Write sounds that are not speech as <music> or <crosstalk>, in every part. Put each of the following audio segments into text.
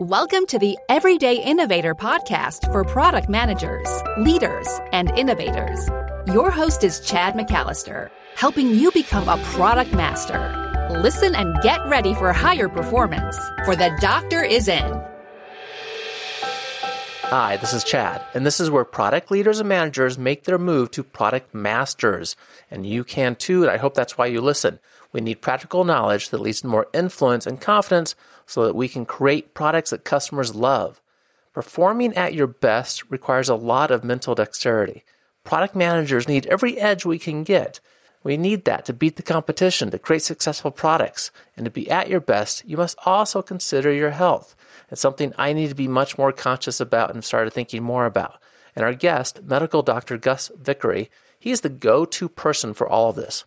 Welcome to the Everyday Innovator podcast for product managers, leaders, and innovators. Your host is Chad McAllister, helping you become a product master. Listen and get ready for higher performance, for the doctor is in. Hi, this is Chad, and this is where product leaders and managers make their move to product masters. And you can too, and I hope that's why you listen. We need practical knowledge that leads to more influence and confidence so that we can create products that customers love. Performing at your best requires a lot of mental dexterity. Product managers need every edge we can get. We need that to beat the competition, to create successful products. And to be at your best, you must also consider your health. It's something I need to be much more conscious about and started thinking more about. And our guest, medical doctor Gus Vickery, he is the go to person for all of this.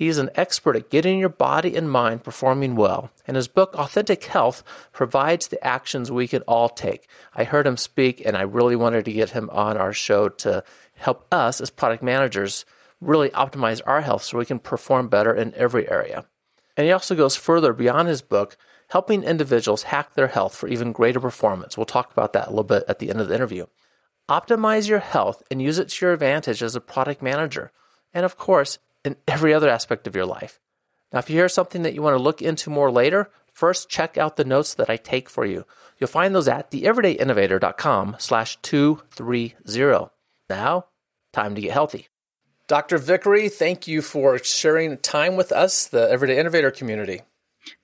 He is an expert at getting your body and mind performing well, and his book, Authentic Health, provides the actions we can all take. I heard him speak, and I really wanted to get him on our show to help us as product managers really optimize our health so we can perform better in every area. And he also goes further beyond his book, helping individuals hack their health for even greater performance. We'll talk about that a little bit at the end of the interview. Optimize your health and use it to your advantage as a product manager. And of course, in every other aspect of your life. Now, if you hear something that you want to look into more later, first check out the notes that I take for you. You'll find those at theeverydayinnovator.com slash 230. Now, time to get healthy. Dr. Vickery, thank you for sharing time with us, the Everyday Innovator community.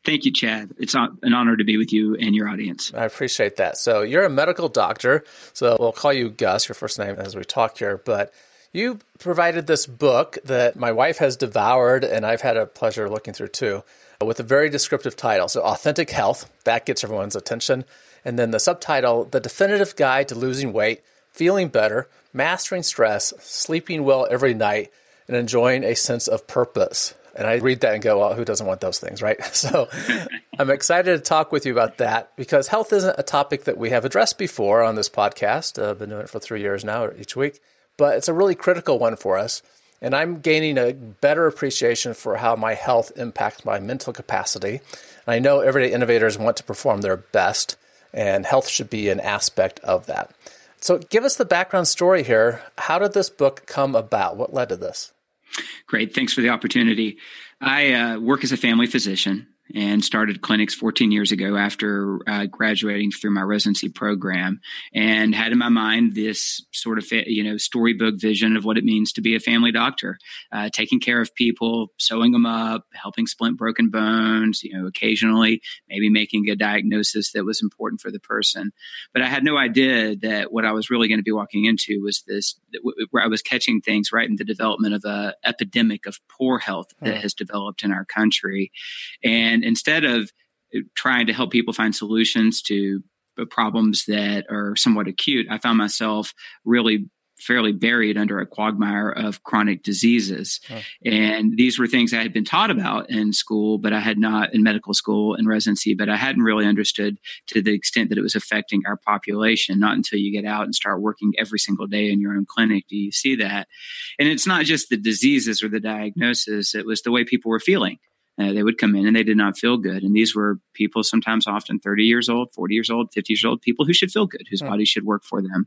Thank you, Chad. It's an honor to be with you and your audience. I appreciate that. So, you're a medical doctor, so we'll call you Gus, your first name, as we talk here. But you provided this book that my wife has devoured, and I've had a pleasure looking through too, with a very descriptive title. So, Authentic Health, that gets everyone's attention. And then the subtitle, The Definitive Guide to Losing Weight, Feeling Better, Mastering Stress, Sleeping Well Every Night, and Enjoying a Sense of Purpose. And I read that and go, well, who doesn't want those things, right? <laughs> So <laughs> I'm excited to talk with you about that because health isn't a topic that we have addressed before on this podcast. I've been doing it for three years now, each week but it's a really critical one for us. And I'm gaining a better appreciation for how my health impacts my mental capacity. And I know everyday innovators want to perform their best, and health should be an aspect of that. So, give us the background story here. How did this book come about? What led to this? Great. Thanks for the opportunity. I uh, work as a family physician and started clinics 14 years ago after uh, graduating through my residency program and had in my mind this sort of you know storybook vision of what it means to be a family doctor uh, taking care of people sewing them up helping splint broken bones you know occasionally maybe making a diagnosis that was important for the person. But i had no idea that what i was really going to be walking into was this where i was catching things right in the development of a epidemic of poor health that has developed in our country. And and instead of trying to help people find solutions to problems that are somewhat acute, I found myself really fairly buried under a quagmire of chronic diseases. Oh. And these were things I had been taught about in school, but I had not in medical school and residency, but I hadn't really understood to the extent that it was affecting our population. Not until you get out and start working every single day in your own clinic do you see that. And it's not just the diseases or the diagnosis, it was the way people were feeling. Uh, they would come in and they did not feel good. And these were people, sometimes often 30 years old, 40 years old, 50 years old, people who should feel good, whose bodies should work for them.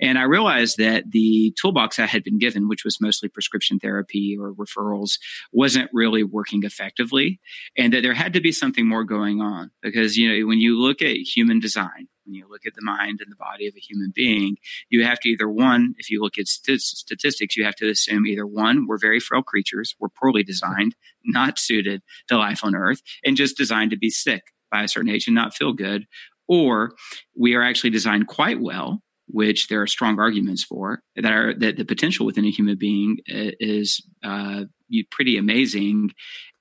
And I realized that the toolbox I had been given, which was mostly prescription therapy or referrals, wasn't really working effectively. And that there had to be something more going on because, you know, when you look at human design, when you look at the mind and the body of a human being, you have to either one, if you look at st- statistics, you have to assume either one, we're very frail creatures, we're poorly designed, not suited to life on earth, and just designed to be sick by a certain age and not feel good, or we are actually designed quite well which there are strong arguments for that are that the potential within a human being uh, is uh, pretty amazing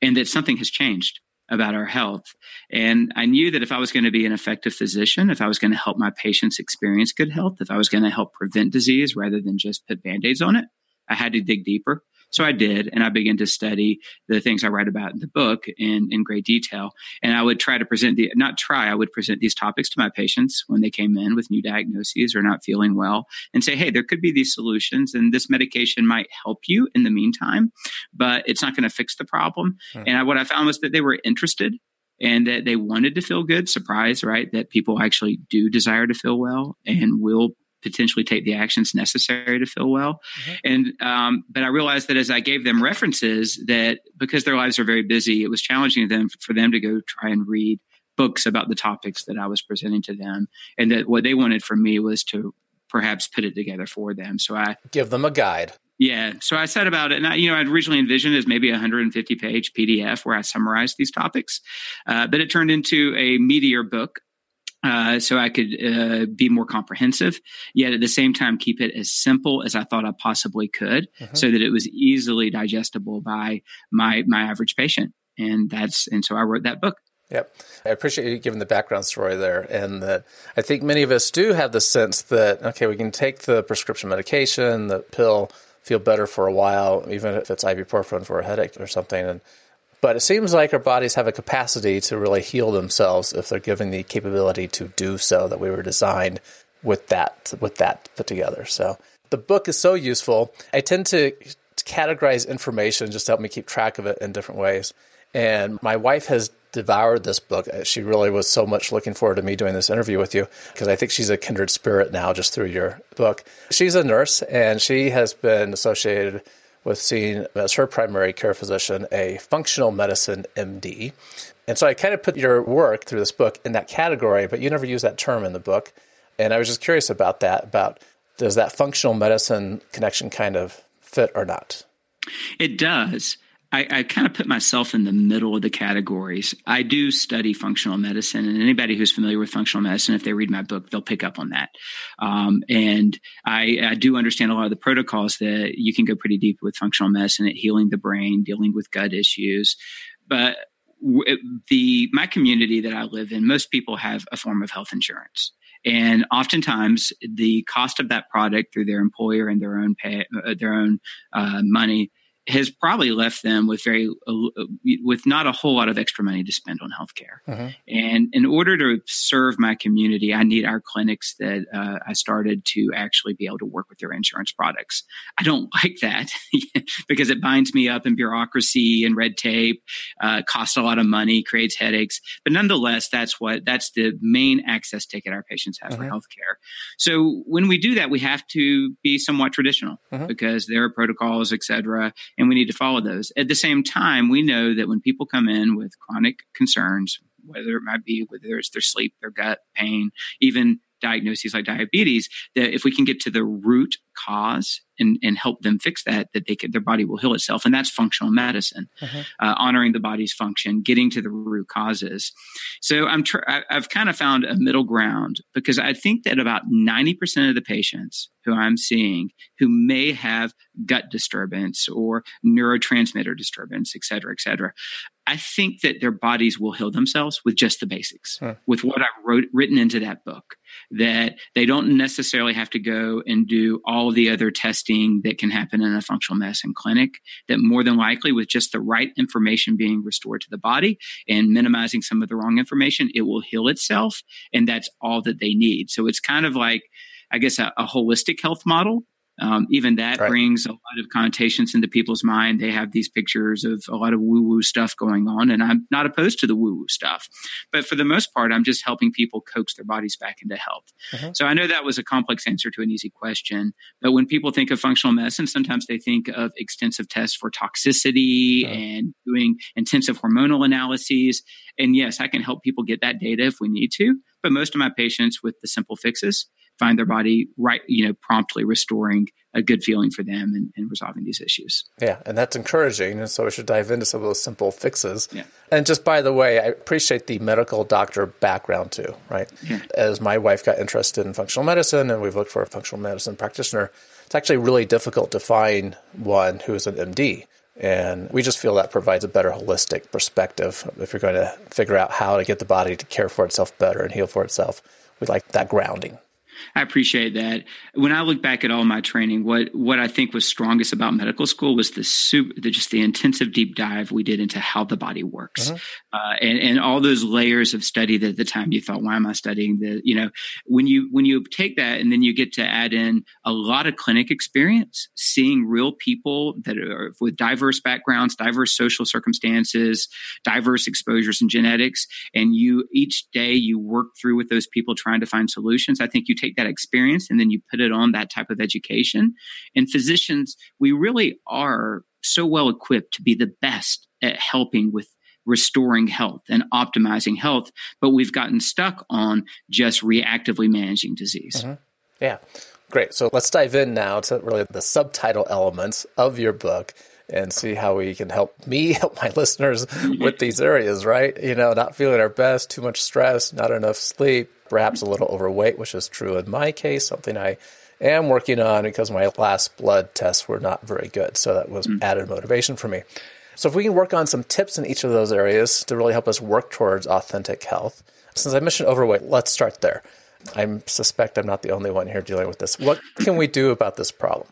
and that something has changed about our health. And I knew that if I was going to be an effective physician, if I was going to help my patients experience good health, if I was going to help prevent disease rather than just put band aids on it, I had to dig deeper. So I did, and I began to study the things I write about in the book in, in great detail. And I would try to present the, not try, I would present these topics to my patients when they came in with new diagnoses or not feeling well and say, hey, there could be these solutions, and this medication might help you in the meantime, but it's not going to fix the problem. Hmm. And I, what I found was that they were interested and that they wanted to feel good. Surprise, right? That people actually do desire to feel well and will potentially take the actions necessary to feel well. Mm-hmm. And um, but I realized that as I gave them references, that because their lives are very busy, it was challenging them for them to go try and read books about the topics that I was presenting to them, and that what they wanted from me was to perhaps put it together for them. So I give them a guide. Yeah. So I said about it, and I, you know, I'd originally envisioned as maybe a 150 page PDF where I summarized these topics, uh, but it turned into a meatier book uh, so I could uh, be more comprehensive, yet at the same time keep it as simple as I thought I possibly could, uh-huh. so that it was easily digestible by my my average patient. And that's and so I wrote that book. Yep, I appreciate you giving the background story there, and that I think many of us do have the sense that okay, we can take the prescription medication, the pill, feel better for a while, even if it's ibuprofen for a headache or something, and but it seems like our bodies have a capacity to really heal themselves if they're given the capability to do so that we were designed with that with that put together. So the book is so useful. I tend to categorize information just to help me keep track of it in different ways. And my wife has devoured this book. She really was so much looking forward to me doing this interview with you because I think she's a kindred spirit now just through your book. She's a nurse and she has been associated with seeing as her primary care physician a functional medicine MD. And so I kind of put your work through this book in that category, but you never use that term in the book. And I was just curious about that, about does that functional medicine connection kind of fit or not? It does. I, I kind of put myself in the middle of the categories. I do study functional medicine, and anybody who's familiar with functional medicine, if they read my book, they'll pick up on that. Um, and I, I, do understand a lot of the protocols that you can go pretty deep with functional medicine at healing the brain, dealing with gut issues. But the my community that I live in, most people have a form of health insurance. And oftentimes, the cost of that product through their employer and their own pay, uh, their own uh, money has probably left them with very uh, with not a whole lot of extra money to spend on healthcare. Uh-huh. And in order to serve my community, I need our clinics that uh, I started to actually be able to work with their insurance products. I don't <laughs> like that <laughs> because it binds me up in bureaucracy and red tape, uh, costs a lot of money, creates headaches. But nonetheless, that's what that's the main access ticket our patients have uh-huh. for healthcare. So when we do that, we have to be somewhat traditional uh-huh. because there are protocols, et cetera and we need to follow those. At the same time, we know that when people come in with chronic concerns, whether it might be whether it's their sleep, their gut, pain, even diagnoses like diabetes, that if we can get to the root cause and, and help them fix that, that they could, their body will heal itself. And that's functional medicine, uh-huh. uh, honoring the body's function, getting to the root causes. So I'm tr- I've kind of found a middle ground because I think that about 90% of the patients who I'm seeing who may have gut disturbance or neurotransmitter disturbance, et cetera, et cetera, I think that their bodies will heal themselves with just the basics, huh. with what I've wrote, written into that book. That they don't necessarily have to go and do all the other testing that can happen in a functional medicine clinic. That more than likely, with just the right information being restored to the body and minimizing some of the wrong information, it will heal itself. And that's all that they need. So it's kind of like, I guess, a, a holistic health model um, even that right. brings a lot of connotations into people's mind. They have these pictures of a lot of woo woo stuff going on, and I'm not opposed to the woo woo stuff. But for the most part, I'm just helping people coax their bodies back into health. Mm-hmm. So I know that was a complex answer to an easy question. But when people think of functional medicine, sometimes they think of extensive tests for toxicity mm-hmm. and doing intensive hormonal analyses. And yes, I can help people get that data if we need to. But most of my patients with the simple fixes find their body right, you know, promptly restoring a good feeling for them and, and, resolving these issues. Yeah, and that's encouraging. And so we should dive into some of those simple fixes. Yeah. And just by the way, I appreciate the medical doctor background too, right? Yeah. As my wife got interested in functional medicine and we've looked for a functional medicine practitioner, it's actually really difficult to find one who's an MD. And we just feel that provides a better holistic perspective if you're going to figure out how to get the body to care for itself better and heal for itself. We like that grounding. I appreciate that. When I look back at all my training, what what I think was strongest about medical school was the super, the, just the intensive deep dive we did into how the body works, uh-huh. uh, and and all those layers of study that at the time you thought, why am I studying the? You know, when you when you take that and then you get to add in a lot of clinic experience, seeing real people that are with diverse backgrounds, diverse social circumstances, diverse exposures and genetics, and you each day you work through with those people trying to find solutions. I think you take that experience and then you put it on that type of education. And physicians, we really are so well equipped to be the best at helping with restoring health and optimizing health, but we've gotten stuck on just reactively managing disease. Mm-hmm. Yeah. Great. So let's dive in now to really the subtitle elements of your book and see how we can help me <laughs> help my listeners <laughs> with these areas, right? You know, not feeling our best, too much stress, not enough sleep, perhaps a little overweight, which is true in my case, something I am working on because my last blood tests were not very good. So that was mm. added motivation for me. So if we can work on some tips in each of those areas to really help us work towards authentic health. Since I mentioned overweight, let's start there. I suspect I'm not the only one here dealing with this. What can we do about this problem?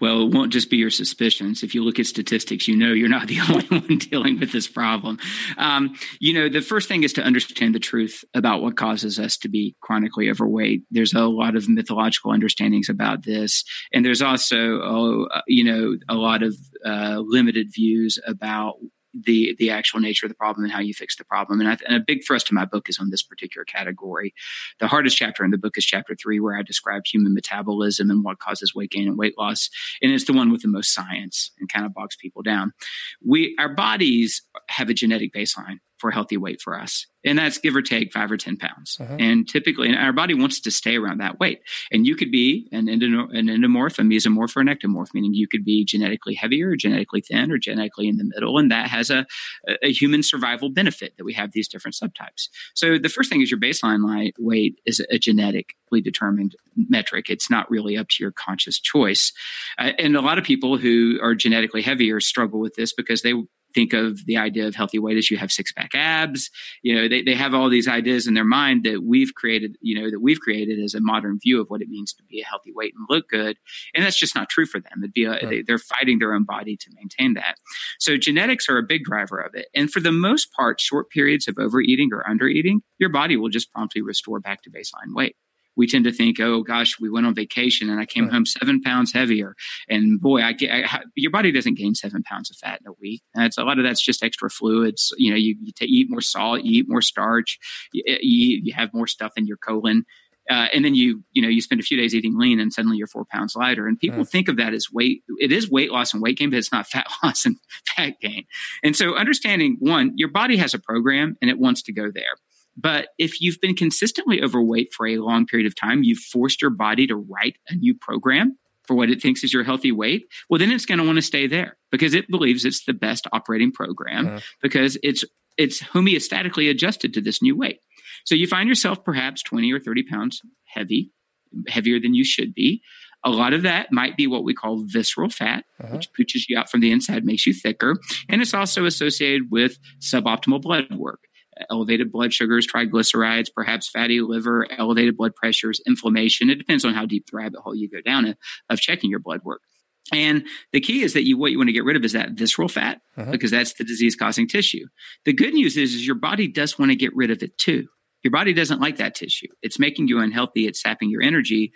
Well, it won't just be your suspicions. If you look at statistics, you know you're not the <laughs> only one dealing with this problem. Um, you know, the first thing is to understand the truth about what causes us to be chronically overweight. There's a lot of mythological understandings about this, and there's also, uh, you know, a lot of uh, limited views about the the actual nature of the problem and how you fix the problem. And, I, and, a big thrust of my book is on this particular category. The hardest chapter in the book is chapter three, where I describe human metabolism and what causes weight gain and weight loss, and it's the one with the most science and kind of bogs people down. We our bodies have a genetic baseline for healthy weight for us. And that's give or take five or 10 pounds. Uh-huh. And typically, and our body wants to stay around that weight. And you could be an, an endomorph, a mesomorph, or an ectomorph, meaning you could be genetically heavier, genetically thin, or genetically in the middle. And that has a, a human survival benefit that we have these different subtypes. So the first thing is your baseline weight is a genetically determined metric. It's not really up to your conscious choice. Uh, and a lot of people who are genetically heavier struggle with this because they think of the idea of healthy weight as you have six pack abs. You know, they, they have all these ideas in their mind that we've created, you know, that we've created as a modern view of what it means to be a healthy weight and look good. And that's just not true for them. It'd be a, right. they, they're fighting their own body to maintain that. So genetics are a big driver of it. And for the most part, short periods of overeating or undereating, your body will just promptly restore back to baseline weight we tend to think, oh gosh, we went on vacation and I came right. home seven pounds heavier. And boy, I get I, your body doesn't gain seven pounds of fat in a week. And it's a lot of that's just extra fluids. You know, you, you eat more salt, you eat more starch, you, you, you have more stuff in your colon. Uh, and then you you know you spend a few days eating lean and suddenly you're four pounds lighter and people mm. think of that as weight it is weight loss and weight gain but it's not fat <laughs> loss and fat gain and so understanding one your body has a program and it wants to go there but if you've been consistently overweight for a long period of time, you've forced your body to write a new program for what it thinks is your healthy weight, well, then it's going to want to stay there because it believes it's the best operating program uh-huh. because it's it's homeostatically adjusted to this new weight. So you find yourself perhaps 20 or 30 pounds heavy, heavier than you should be. A lot of that might be what we call visceral fat, uh-huh. which pushes you out from the inside, makes you thicker. And it's also associated with suboptimal blood work elevated blood sugars, triglycerides, perhaps fatty liver, elevated blood pressures, inflammation. It depends on how deep the rabbit hole you go down of checking your blood work. And the key is that you what you want to get rid of is that visceral fat uh-huh. because that's the disease causing tissue. The good news is, is your body does want to get rid of it too. Your body doesn't like that tissue. It's making you unhealthy. It's sapping your energy.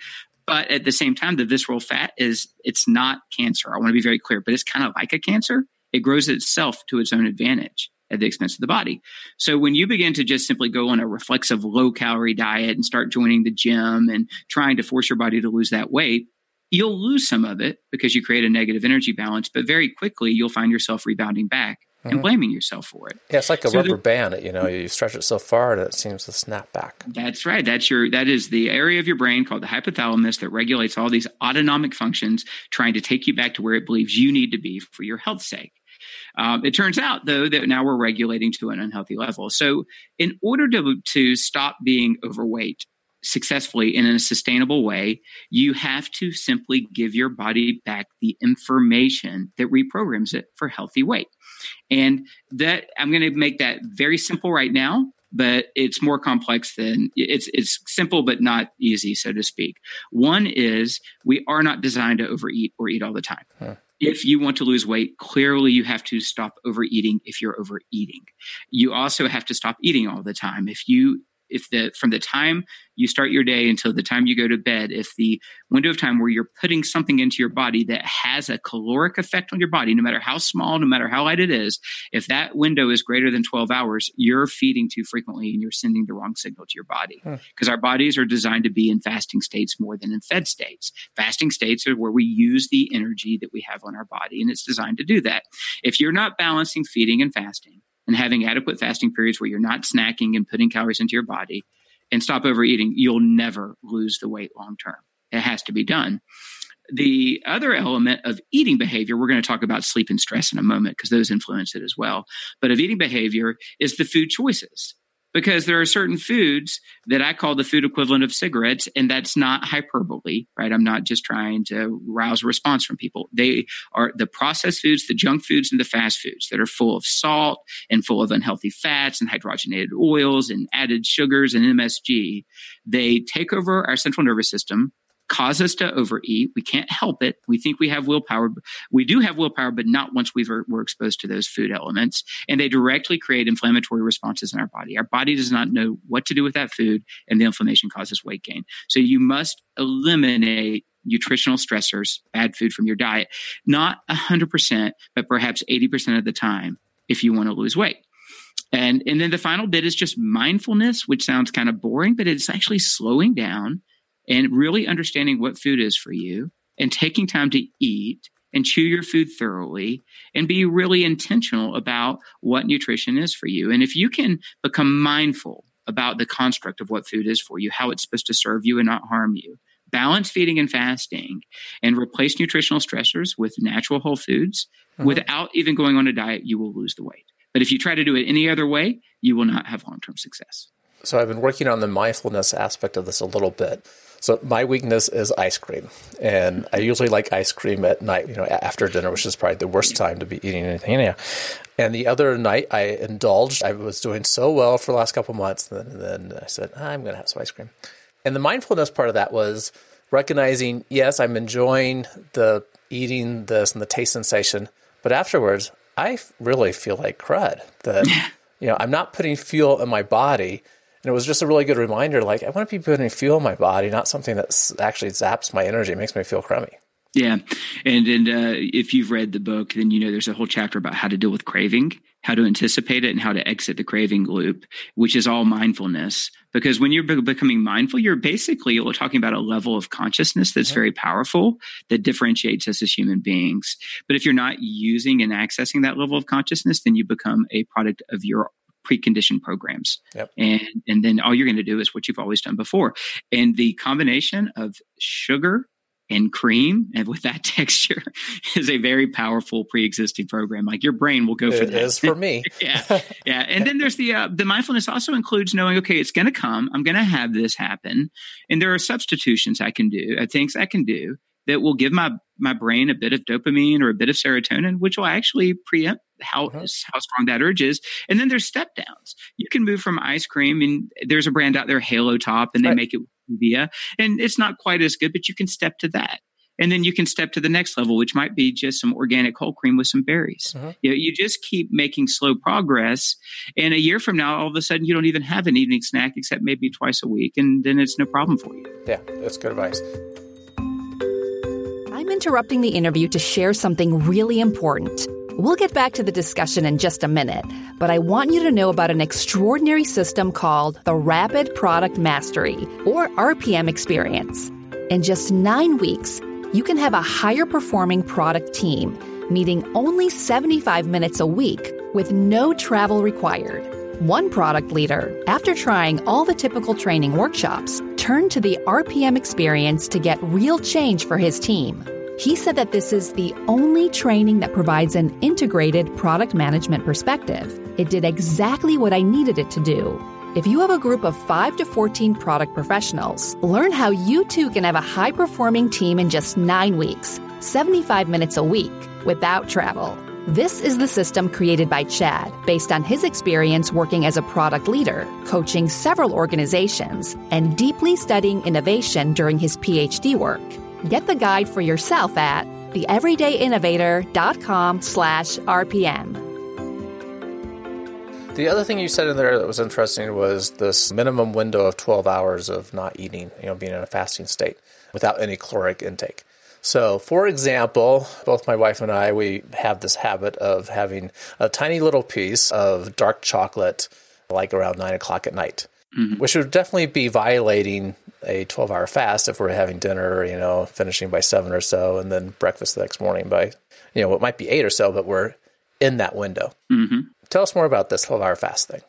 But at the same time, the visceral fat is it's not cancer. I want to be very clear, but it's kind of like a cancer. It grows itself to its own advantage at the expense of the body. So when you begin to just simply go on a reflexive low calorie diet and start joining the gym and trying to force your body to lose that weight, you'll lose some of it because you create a negative energy balance, but very quickly you'll find yourself rebounding back and mm-hmm. blaming yourself for it. Yeah, it's like a so rubber band. You know, you stretch it so far that it seems to snap back. That's right. That's your that is the area of your brain called the hypothalamus that regulates all these autonomic functions, trying to take you back to where it believes you need to be for your health's sake. Um, it turns out, though, that now we're regulating to an unhealthy level. So, in order to, to stop being overweight successfully in a sustainable way, you have to simply give your body back the information that reprograms it for healthy weight. And that I'm going to make that very simple right now but it's more complex than it's it's simple but not easy, so to speak. One is we are not designed to overeat or eat all the time. Huh. If you want to lose weight, clearly you have to stop overeating if you're overeating. You also have to stop eating all the time. If you if the from the time you start your day until the time you go to bed if the window of time where you're putting something into your body that has a caloric effect on your body no matter how small no matter how light it is if that window is greater than 12 hours you're feeding too frequently and you're sending the wrong signal to your body. Because hmm. our bodies are designed to be in fasting states more than in fed states. Fasting states are where we use the energy that we have on our body and it's designed to do that. If you're not balancing feeding and fasting and having adequate fasting periods where you're not snacking and putting calories into your body and stop overeating, you'll never lose the weight long term. It has to be done. The other element of eating behavior, we're going to talk about sleep and stress in a moment because those influence it as well. But of eating behavior is the food choices because there are certain foods that I call the food equivalent of cigarettes, and that's not hyperbole, right? I'm not just trying to rouse a response from people. They are the processed foods, the junk foods, and the fast foods that are full of salt and full of unhealthy fats and hydrogenated oils and added sugars and MSG. They take over our central nervous system cause us to overeat. We can't help it. We think we have willpower. We do have willpower, but not once we er, we're exposed to those food elements. And they directly create inflammatory responses in our body. Our body does not know what to do with that food, and the inflammation causes weight gain. So you must eliminate nutritional stressors, bad food from your diet, not 100%, but perhaps 80% of the time if you want to lose weight. And, and then the final bit is just mindfulness, which sounds kind of boring, but it's actually slowing down and really understanding what food is for you and taking time to eat and chew your food thoroughly and be really intentional about what nutrition is for you. And if you can become mindful about the construct of what food is for you, how it's supposed to serve you and not harm you, balance feeding and fasting, and replace nutritional stressors with natural whole foods mm-hmm. without even going on a diet, you will lose the weight. But if you try to do it any other way, you will not have long term success. So I've been working on the mindfulness aspect of this a little bit. So my weakness is ice cream, and I usually like ice cream at night, you know, after dinner, which is probably the worst time to be eating anything. And the other night, I indulged. I was doing so well for the last couple months, and then I said, I'm going to have some ice cream. And the mindfulness part of that was recognizing, yes, I'm enjoying the eating this and the taste sensation, but afterwards, I really feel like crud. That <laughs> you know, I'm not putting fuel in my body and it was just a really good reminder like, I want to be putting fuel in my body, not something that actually zaps my energy, it makes me feel crummy. Yeah, and and uh, if you've read the book, then you know there's a whole chapter about how to deal with craving, how to anticipate it, and how to exit the craving loop, which is all mindfulness. Because when you're becoming mindful, you're basically talking about a level of consciousness that's very powerful that differentiates us as human beings. But if you're not using and accessing that level of consciousness, then you become a product of your preconditioned programs. Yep. And and then all you're going to do is what you've always done before. And the combination of sugar and cream and with that <laughs> texture is a very powerful pre-existing program. Like your brain will go for it that. for me. <laughs> Yeah. Yeah. And then there's the uh, the mindfulness also includes knowing okay it's going to come. I'm going to have this happen. And there are substitutions i can do uh, things i can do that will give my my brain a bit of dopamine or a bit of serotonin, which will actually preempt how mm-hmm. how strong that urge is. And then there's step downs. You can move from ice cream, and there's a brand out there, Halo Top, and they right. make it stevia, and it's not quite as good, but you can step to that. And then you can step to the next level, which might be just some organic whole cream with some berries. Mm-hmm. You, know, you just keep making slow progress. And a year from now, all of a sudden, you don't even have an evening snack except maybe twice a week. And then it's no problem for you. Yeah, that's good advice I'm interrupting the interview to share something really important. We'll get back to the discussion in just a minute, but I want you to know about an extraordinary system called the Rapid Product Mastery, or RPM experience. In just nine weeks, you can have a higher performing product team, meeting only 75 minutes a week with no travel required. One product leader, after trying all the typical training workshops, turned to the RPM experience to get real change for his team. He said that this is the only training that provides an integrated product management perspective. It did exactly what I needed it to do. If you have a group of 5 to 14 product professionals, learn how you too can have a high performing team in just 9 weeks, 75 minutes a week, without travel. This is the system created by Chad based on his experience working as a product leader, coaching several organizations, and deeply studying innovation during his PhD work. Get the guide for yourself at theeverydayinnovator.com slash RPM. The other thing you said in there that was interesting was this minimum window of 12 hours of not eating, you know, being in a fasting state without any caloric intake. So, for example, both my wife and I, we have this habit of having a tiny little piece of dark chocolate like around nine o'clock at night, mm-hmm. which would definitely be violating a 12 hour fast if we're having dinner, you know, finishing by seven or so, and then breakfast the next morning by, you know, it might be eight or so, but we're in that window. Mm-hmm. Tell us more about this 12 hour fast thing.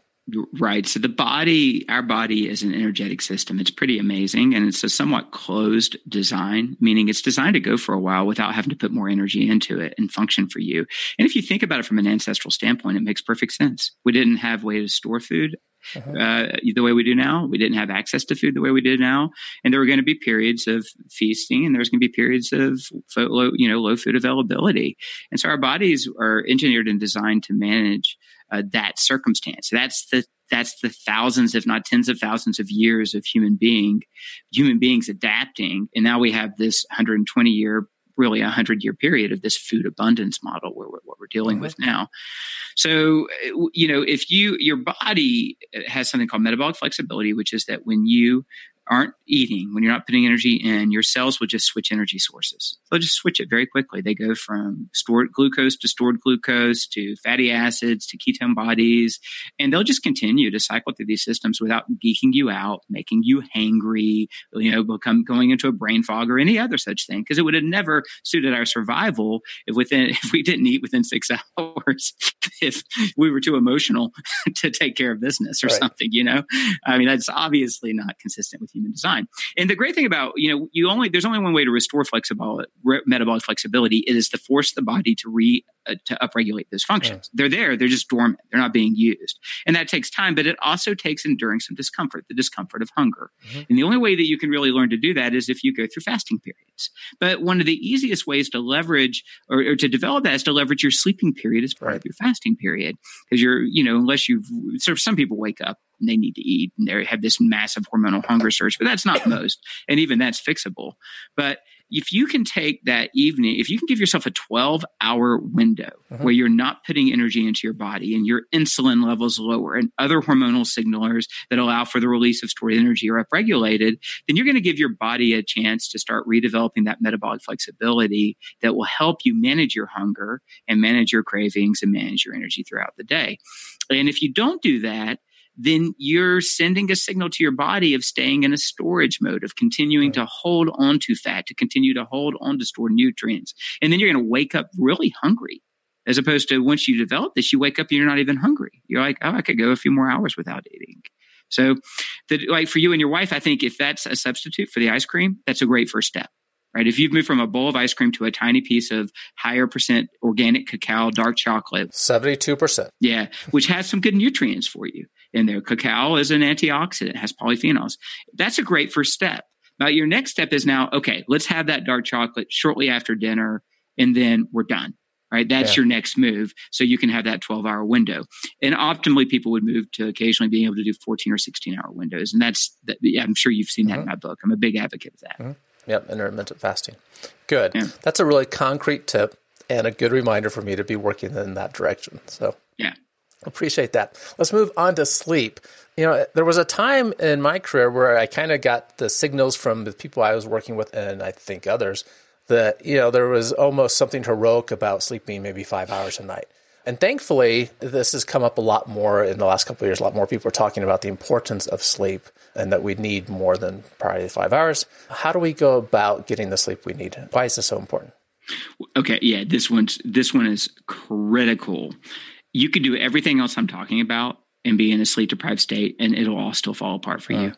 Right. So the body, our body is an energetic system. It's pretty amazing. And it's a somewhat closed design, meaning it's designed to go for a while without having to put more energy into it and function for you. And if you think about it from an ancestral standpoint, it makes perfect sense. We didn't have way to store food. Uh-huh. Uh, the way we do now. We didn't have access to food the way we do now, and there were going to be periods of feasting, and there's going to be periods of low, you know, low food availability. And so our bodies are engineered and designed to manage uh, that circumstance. That's the that's the thousands, if not tens of thousands of years of human being, human beings adapting. And now we have this 120 year, really a 100 year period of this food abundance model where we're, what we're dealing mm-hmm. with now. So, you know, if you, your body has something called metabolic flexibility, which is that when you aren't eating, when you're not putting energy in, your cells will just switch energy sources. They'll just switch it very quickly. They go from stored glucose to stored glucose to fatty acids to ketone bodies, and they'll just continue to cycle through these systems without geeking you out, making you hangry, you know, become going into a brain fog or any other such thing. Because it would have never suited our survival if within <laughs> if we didn't eat within six <laughs> hours, if we were too emotional <laughs> to take care of business or right. something. You know, I mean, that's obviously not consistent with human design. And the great thing about, you know, you only, there's only one way to restore flexible, re- metabolic flexibility. It is to force the body to re, uh, to upregulate those functions. They're there. They're just dormant. They're not being used. And that takes time, but it also takes enduring some discomfort, the discomfort of hunger. Mm-hmm. And the only way that you can really learn to do that is if you go through fasting periods. But one of the easiest ways to leverage or, or to develop that is to leverage your sleeping period as part right. of your fasting period. Because you're, you know, unless you've, sort of some people wake up and they need to eat and they have this massive hormonal hunger surge, but that's not most. And even that's fixable. But if you can take that evening, if you can give yourself a 12 hour window uh-huh. where you're not putting energy into your body and your insulin levels lower and other hormonal signalers that allow for the release of stored energy are upregulated, then you're going to give your body a chance to start redeveloping that metabolic flexibility that will help you manage your hunger and manage your cravings and manage your energy throughout the day. And if you don't do that, then you're sending a signal to your body of staying in a storage mode, of continuing to hold on to fat, to continue to hold on to stored nutrients. And then you're going to wake up really hungry. As opposed to once you develop this, you wake up and you're not even hungry. You're like, oh, I could go a few more hours without eating. So, the, like for you and your wife, I think if that's a substitute for the ice cream, that's a great first step right? If you've moved from a bowl of ice cream to a tiny piece of higher percent organic cacao, dark chocolate, 72%. Yeah, which has some good nutrients for you in there. Cacao is an antioxidant, has polyphenols. That's a great first step. Now, your next step is now, okay, let's have that dark chocolate shortly after dinner, and then we're done. Right. That's yeah. your next move. So you can have that 12 hour window. And optimally, people would move to occasionally being able to do 14 or 16 hour windows. And that's, that, yeah, I'm sure you've seen that mm-hmm. in my book. I'm a big advocate of that. Mm-hmm. Yep, intermittent fasting. Good. Yeah. That's a really concrete tip and a good reminder for me to be working in that direction. So, yeah. Appreciate that. Let's move on to sleep. You know, there was a time in my career where I kind of got the signals from the people I was working with and I think others that, you know, there was almost something heroic about sleeping maybe five hours a night. And thankfully, this has come up a lot more in the last couple of years. A lot more people are talking about the importance of sleep and that we need more than probably five hours. How do we go about getting the sleep we need? Why is this so important? Okay, yeah, this one's this one is critical. You could do everything else I'm talking about and be in a sleep deprived state, and it'll all still fall apart for uh. you.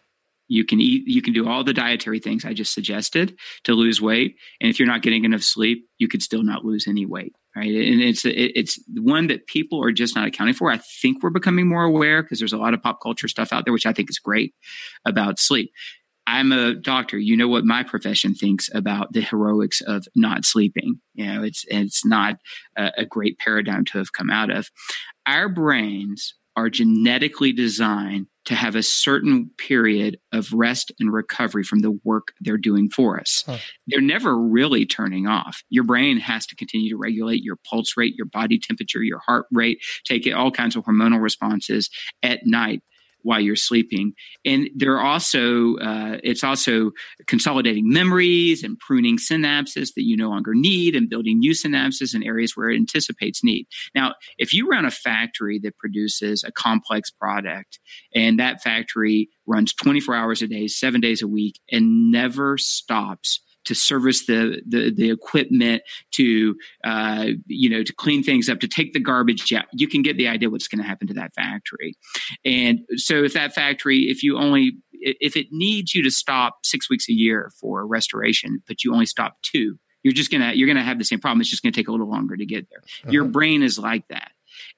You can eat, you can do all the dietary things I just suggested to lose weight, and if you're not getting enough sleep, you could still not lose any weight right? And it's it's one that people are just not accounting for. I think we're becoming more aware because there's a lot of pop culture stuff out there, which I think is great about sleep. I'm a doctor. You know what my profession thinks about the heroics of not sleeping. You know, it's it's not a, a great paradigm to have come out of. Our brains are genetically designed to have a certain period of rest and recovery from the work they're doing for us. Huh. They're never really turning off. Your brain has to continue to regulate your pulse rate, your body temperature, your heart rate, take all kinds of hormonal responses at night while you're sleeping. And there are also, uh, it's also consolidating memories and pruning synapses that you no longer need and building new synapses in areas where it anticipates need. Now, if you run a factory that produces a complex product and that factory runs 24 hours a day, seven days a week, and never stops to service the the, the equipment, to uh, you know, to clean things up, to take the garbage out. You can get the idea what's going to happen to that factory. And so, if that factory, if you only if it needs you to stop six weeks a year for restoration, but you only stop two, you're just gonna you're gonna have the same problem. It's just gonna take a little longer to get there. Uh-huh. Your brain is like that.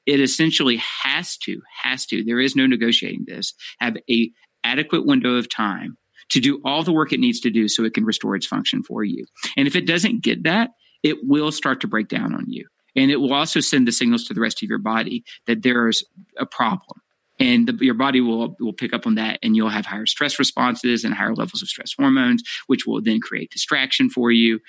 It essentially has to has to. There is no negotiating this. Have a adequate window of time to do all the work it needs to do so it can restore its function for you. And if it doesn't get that, it will start to break down on you. And it will also send the signals to the rest of your body that there's a problem. And the, your body will, will pick up on that, and you'll have higher stress responses and higher levels of stress hormones, which will then create distraction for you.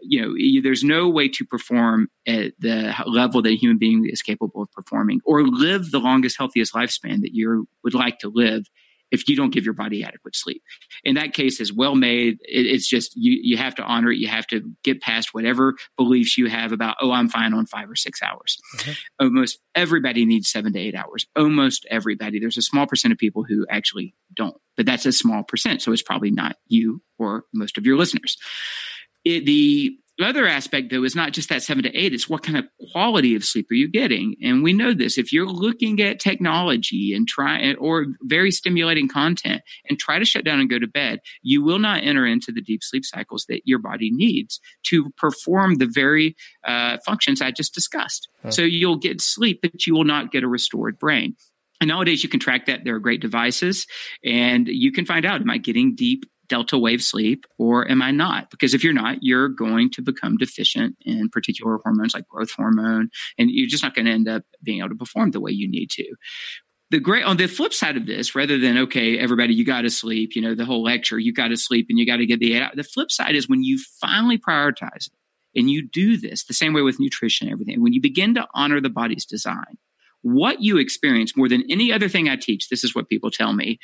You know, you, there's no way to perform at the level that a human being is capable of performing or live the longest, healthiest lifespan that you would like to live if you don't give your body adequate sleep. In that case, is well made. It, it's just you you have to honor it. You have to get past whatever beliefs you have about oh I'm fine on five or six hours. Mm-hmm. Almost everybody needs seven to eight hours. Almost everybody. There's a small percent of people who actually don't, but that's a small percent. So it's probably not you or most of your listeners. It, the the other aspect, though, is not just that seven to eight, it's what kind of quality of sleep are you getting? And we know this. If you're looking at technology and try or very stimulating content and try to shut down and go to bed, you will not enter into the deep sleep cycles that your body needs to perform the very uh, functions I just discussed. Huh. So you'll get sleep, but you will not get a restored brain. And nowadays you can track that. There are great devices and you can find out, am I getting deep delta wave sleep or am I not? Because if you're not, you're going to become deficient in particular hormones like growth hormone, and you're just not going to end up being able to perform the way you need to. The great on the flip side of this, rather than okay, everybody, you got to sleep, you know, the whole lecture, you got to sleep and you got to get the eight. The flip side is when you finally prioritize it and you do this the same way with nutrition and everything, when you begin to honor the body's design, what you experience more than any other thing I teach, this is what people tell me.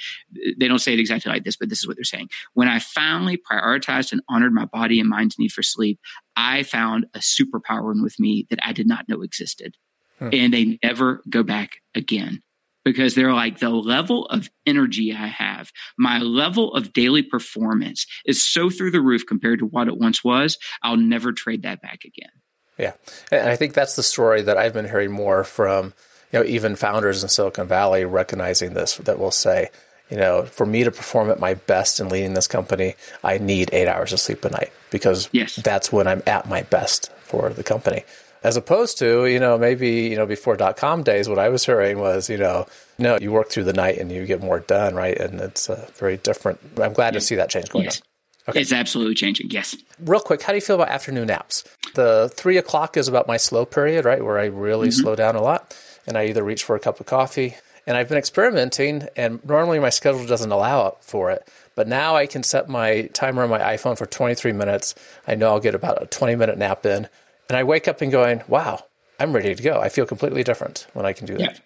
They don't say it exactly like this, but this is what they're saying. When I finally prioritized and honored my body and mind's need for sleep, I found a superpower with me that I did not know existed. Huh. And they never go back again because they're like the level of energy I have, my level of daily performance is so through the roof compared to what it once was. I'll never trade that back again. Yeah. And I think that's the story that I've been hearing more from you know, even founders in Silicon Valley recognizing this that will say, you know, for me to perform at my best in leading this company, I need eight hours of sleep a night because yes. that's when I'm at my best for the company. As opposed to, you know, maybe, you know, before dot com days, what I was hearing was, you know, no, you work through the night and you get more done, right? And it's uh, very different. I'm glad to see that change going yes. on. Okay. It's absolutely changing. Yes. Real quick, how do you feel about afternoon naps? The three o'clock is about my slow period, right? Where I really mm-hmm. slow down a lot and I either reach for a cup of coffee. And I've been experimenting, and normally my schedule doesn't allow for it. But now I can set my timer on my iPhone for 23 minutes. I know I'll get about a 20 minute nap in. And I wake up and going, wow, I'm ready to go. I feel completely different when I can do that. Yeah.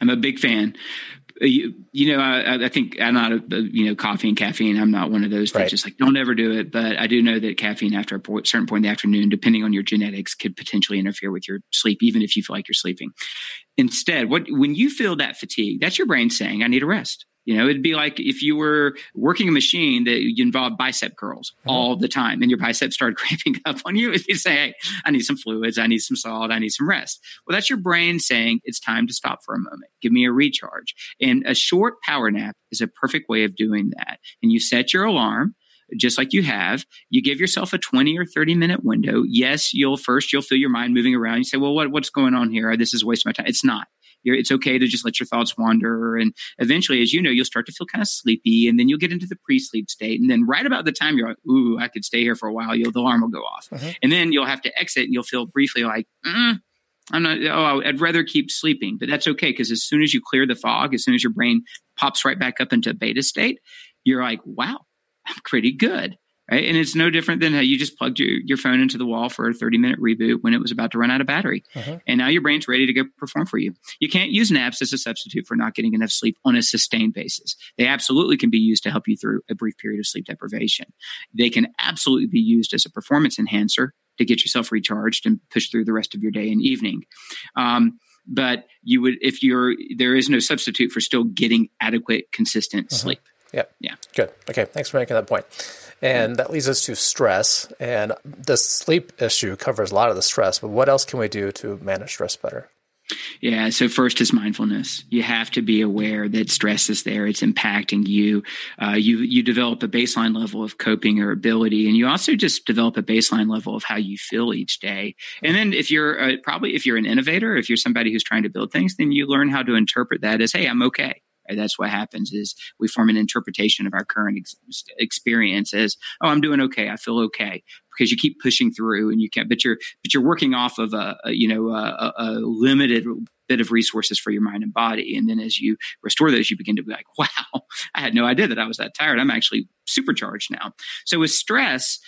I'm a big fan uh, you, you know, I, I, think I'm not, a, you know, coffee and caffeine. I'm not one of those that right. just like don't ever do it. But I do know that caffeine after a certain point in the afternoon, depending on your genetics, could potentially interfere with your sleep, even if you feel like you're sleeping. Instead, what when you feel that fatigue, that's your brain saying, "I need a rest." You know, it'd be like if you were working a machine that involved bicep curls mm-hmm. all the time and your biceps started <laughs> cramping up on you. You say, Hey, I need some fluids. I need some salt. I need some rest. Well, that's your brain saying it's time to stop for a moment. Give me a recharge. And a short power nap is a perfect way of doing that. And you set your alarm just like you have. You give yourself a 20 or 30 minute window. Yes, you'll first, you'll feel your mind moving around. You say, well, what, what's going on here? This is wasting my time. It's not You're, it's okay to just let your thoughts wander. And eventually, as you know, you'll start to feel kind of sleepy and then you'll get into the pre sleep state. And then right about the time you're like, ooh, I could stay here for a while, you'll, the alarm will go off. Mm-hmm. And then you'll have to exit and you'll feel briefly like, mm, I'm not, oh, I'd rather keep sleeping, but that's okay. Cause as soon as you clear the fog, as soon as your brain pops right back up into beta state, you're like, wow, I'm <laughs> pretty good right? And it's no different than how you just plugged your, your phone into the wall for a 30 minute reboot when it was about to run out of battery. Uh-huh. And now your brain's ready to go perform for you. You can't use naps as a substitute for not getting enough sleep on a sustained basis. They absolutely can be used to help you through a brief period of sleep deprivation. They can absolutely be used as a performance enhancer to get yourself recharged and push through the rest of your day and evening. Um, but you would, if you're, there is no substitute for still getting adequate, consistent uh-huh. sleep. Yep. Yeah. Good. Okay. Thanks for making that point. And that leads us to stress. And the sleep issue covers a lot of the stress, but what else can we do to manage stress better? Yeah. So first is mindfulness. You have to be aware that stress is there. It's impacting you. Uh, you you develop a baseline level of coping or ability, and you also just develop a baseline level of how you feel each day. And then if you're uh, probably if you're an innovator, if you're somebody who's trying to build things, then you learn how to interpret that as, hey, I'm okay. That's what happens is we form an interpretation of our current ex- experience as, oh, I'm doing okay. I feel okay because you keep pushing through and you can't, but you're, but you're working off of a, a you know, a, a limited bit of resources for your mind and body. And then as you restore those, you begin to be like, <laughs> wow, I had no idea that I was that tired. I'm actually supercharged now. So with stress,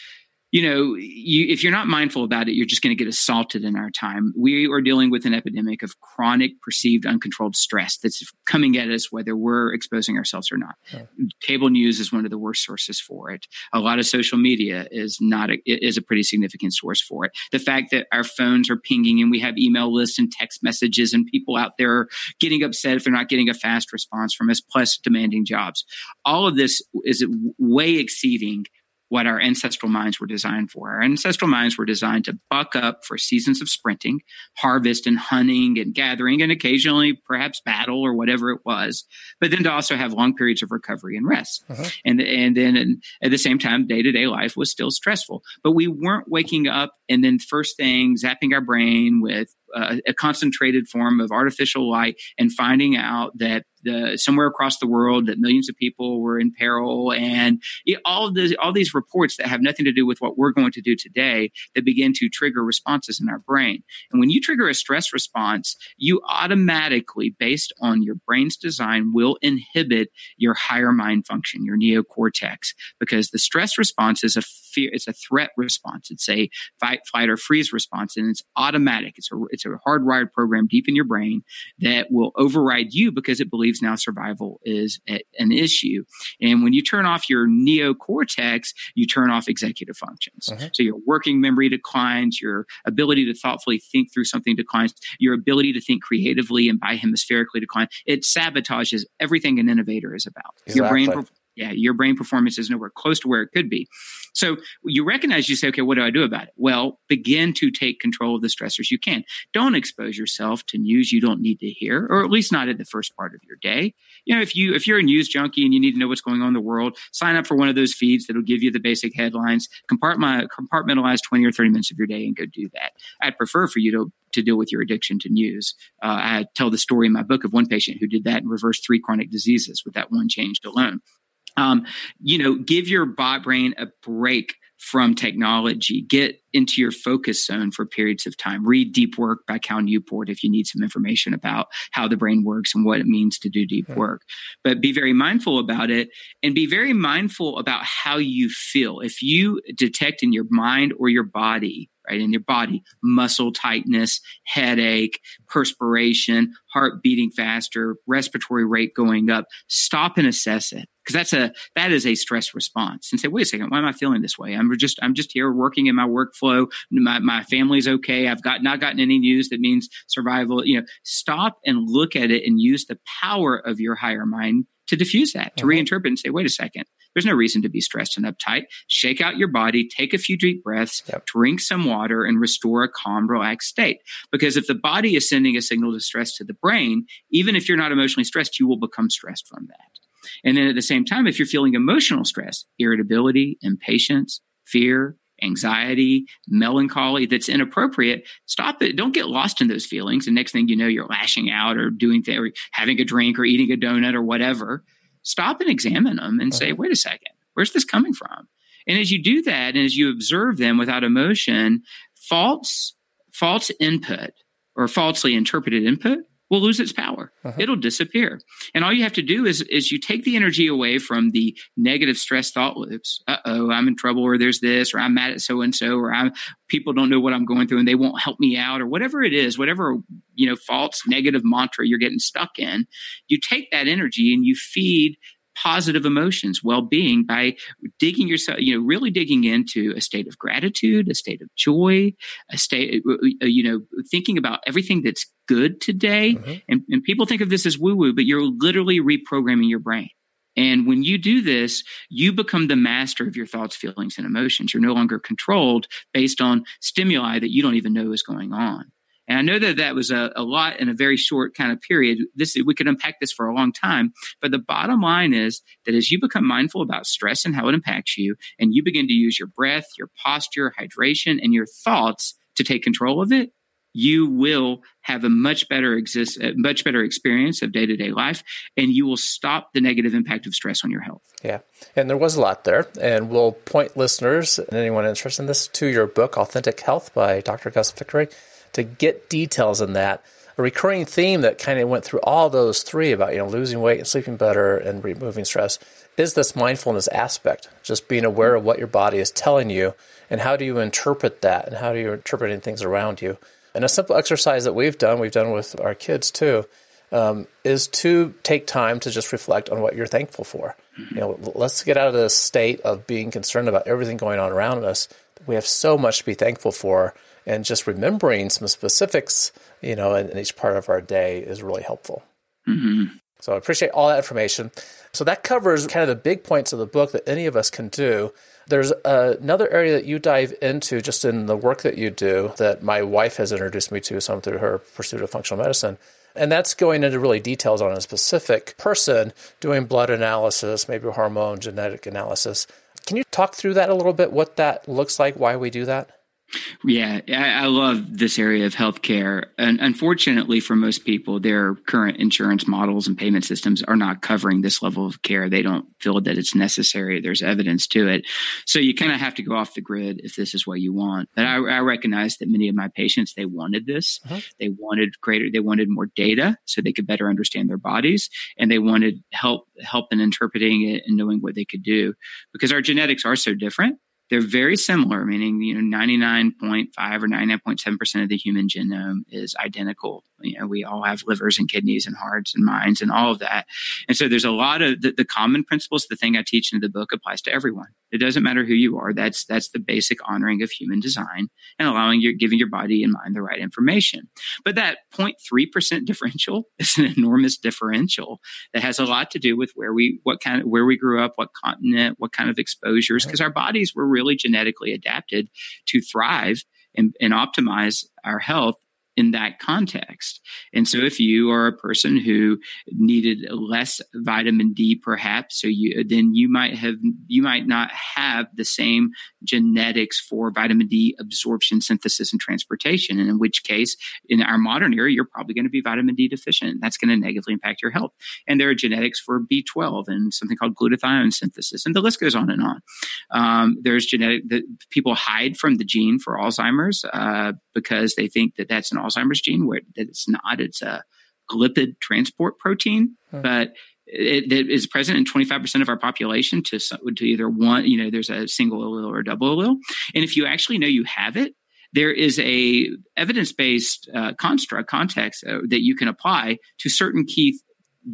you know, you, if you're not mindful about it, you're just going to get assaulted in our time. We are dealing with an epidemic of chronic, perceived, uncontrolled stress that's coming at us, whether we're exposing ourselves or not. Yeah. Cable news is one of the worst sources for it. A lot of social media is not a, is a pretty significant source for it. The fact that our phones are pinging and we have email lists and text messages and people out there getting upset if they're not getting a fast response from us, plus demanding jobs. All of this is way exceeding what our ancestral minds were designed for. Our ancestral minds were designed to buck up for seasons of sprinting, harvest and hunting and gathering, and occasionally perhaps battle or whatever it was, but then to also have long periods of recovery and rest. Uh-huh. And, and then and at the same time, day to day life was still stressful, but we weren't waking up and then first thing zapping our brain with a concentrated form of artificial light and finding out that the, somewhere across the world that millions of people were in peril and it, all of the, all these reports that have nothing to do with what we're going to do today that begin to trigger responses in our brain. And when you trigger a stress response, you automatically, based on your brain's design, will inhibit your higher mind function, your neocortex, because the stress response is a fear, it's a threat response. It's a fight, flight, or freeze response, and it's automatic. It's a, it's a hardwired program deep in your brain that will override you because it believes now survival is a, an issue. And when you turn off your neocortex, you turn off executive functions. Uh-huh. So your working memory declines, your ability to thoughtfully think through something declines, your ability to think creatively and bihemispherically declines. It sabotages everything an innovator is about. Exactly. Your brain yeah, your brain performance is nowhere close to where it could be. So you recognize, you say, okay, what do I do about it? Well, begin to take control of the stressors you can. Don't expose yourself to news you don't need to hear, or at least not in the first part of your day. You know, if you if you're a news junkie and you need to know what's going on in the world, sign up for one of those feeds that'll give you the basic headlines. Compartmentalize 20 or 30 minutes of your day and go do that. I'd prefer for you to to deal with your addiction to news. Uh, I tell the story in my book of one patient who did that and reversed three chronic diseases with that one change alone. Um, you know, give your bot brain a break from technology. Get into your focus zone for periods of time. Read Deep Work by Cal Newport if you need some information about how the brain works and what it means to do deep work. But be very mindful about it and be very mindful about how you feel. If you detect in your mind or your body right? In your body, muscle tightness, headache, perspiration, heart beating faster, respiratory rate going up. Stop and assess it because that's a that is a stress response. And say wait a second why am i feeling this way? I'm just i'm just here working in my workflow. My, my family's okay. I've got not gotten any news that means survival you know. Stop and look at it and use the power of your higher mind to diffuse that to mm-hmm. reinterpret and say wait a second there's no reason to be stressed and uptight. Shake out your body, take a few deep breaths, yep. drink some water, and restore a calm, relaxed state. Because if the body is sending a signal to stress to the brain, even if you're not emotionally stressed, you will become stressed from that. And then at the same time, if you're feeling emotional stress, irritability, impatience, fear, anxiety, melancholy that's inappropriate, stop it. Don't get lost in those feelings. And next thing you know, you're lashing out or doing th- or having a drink or eating a donut or whatever. Stop and examine them and say, wait a second, where's this coming from? And as you do that, and as you observe them without emotion, false false input or falsely interpreted input will lose its power. Uh-huh. It'll disappear. And all you have to do is is you take the energy away from the negative stress thought loops. Uh-oh, I'm in trouble or there's this or I'm mad at so and so or I'm people don't know what I'm going through and they won't help me out or whatever it is, whatever, you know, false negative mantra you're getting stuck in. You take that energy and you feed positive emotions, well-being by digging yourself, you know, really digging into a state of gratitude, a state of joy, a state, uh, uh, you know, thinking about everything that's good today. Mm-hmm. And, and people think of this as woo-woo, but you're literally reprogramming your brain. And when you do this, you become the master of your thoughts, feelings, and emotions. You're no longer controlled based on stimuli that you don't even know is going on. And I know that that was a, a lot in a very short kind of period. This we could unpack this for a long time, but the bottom line is that as you become mindful about stress and how it impacts you, and you begin to use your breath, your posture, hydration, and your thoughts to take control of it, you will have a much better exist, much better experience of day to day life, and you will stop the negative impact of stress on your health. Yeah, and there was a lot there, and we'll point listeners and anyone interested in this to your book, Authentic Health by Dr. Gus Vickery to get details in that. A recurring theme that kind of went through all those three about you know losing weight and sleeping better and removing stress is this mindfulness aspect, just being aware of what your body is telling you and how do you interpret that and how do you interpret things around you. And a simple exercise that we've done, we've done with our kids too, um, is to take time to just reflect on what you're thankful for. You know, let's get out of this state of being concerned about everything going on around us. We have so much to be thankful for and just remembering some specifics, you know, in, in each part of our day is really helpful. Mm-hmm. So I appreciate all that information. So that covers kind of the big points of the book that any of us can do. There's uh, another area that you dive into just in the work that you do that my wife has introduced me to, some through her pursuit of functional medicine. And that's going into really details on a specific person doing blood analysis, maybe hormone genetic analysis. Can you talk through that a little bit, what that looks like, why we do that? Yeah, I, I, love this area of healthcare. And unfortunately, for most people, their current insurance models and payment systems are not covering this level of care. They don't feel that it's necessary. There's evidence to it. So you kind of have to go off the grid if this is what you want. But I, I recognize that many of my patients, they wanted this. Uh-huh. They wanted greater, they wanted more data so they could better understand their bodies. And they wanted help, help in interpreting it and knowing what they could do because our genetics are so different they're very similar, meaning you know 99.5 or 99.7 percent of the human genome is identical. You know, we all have livers and kidneys and hearts and minds and all of that. And so there's a lot of the, the common principles. The thing I teach in the book applies to everyone. It doesn't matter who you are. That's that's the basic honoring of human design and allowing your giving your body and mind the right information. But that 0.3 percent differential <laughs> is an enormous differential that has a lot to do with where we what kind of where we grew up, what continent, what kind of exposures, because our bodies were really genetically adapted to thrive and, and optimize our health in that context. And so if you are a person who needed less vitamin D perhaps so you then you might have you might not have the same genetics for vitamin D absorption synthesis and transportation and in which case in our modern era you're probably going to be vitamin D deficient. That's going to negatively impact your health. And there are genetics for B12 and something called glutathione synthesis and the list goes on and on. Um, there's genetic that people hide from the gene for Alzheimer's uh, because they think that that's an Alzheimer's gene, where that it's not. It's a lipid transport protein, hmm. but it, it is present in 25% of our population to, to either one, you know, there's a single allele or a double allele. And if you actually know you have it, there is a evidence-based uh, construct context uh, that you can apply to certain key